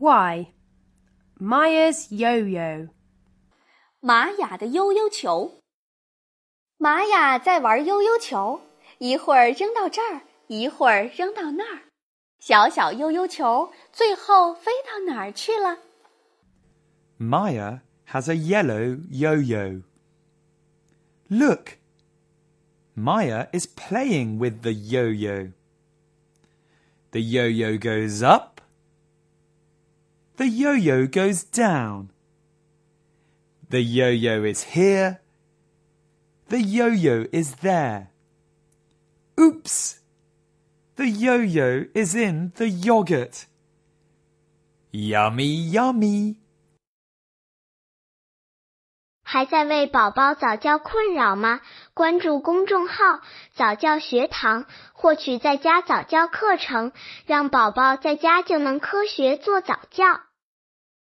Y. Maya's yo-yo. 玛雅的悠悠球。玛雅在玩悠悠球，一会儿扔到这儿，一会儿扔到那儿，小小悠悠球最后飞到哪儿去了？ Maya has a yellow yo-yo. Look! Maya is playing with the yo-yo. The yo-yo goes up. The yo-yo goes down. The yo-yo is here. The yo-yo is there. Oops! The yo-yo is in the yogurt. Yummy, yummy. 还在为宝宝早教困扰吗？关注公众号“早教学堂”，获取在家早教课程，让宝宝在家就能科学做早教。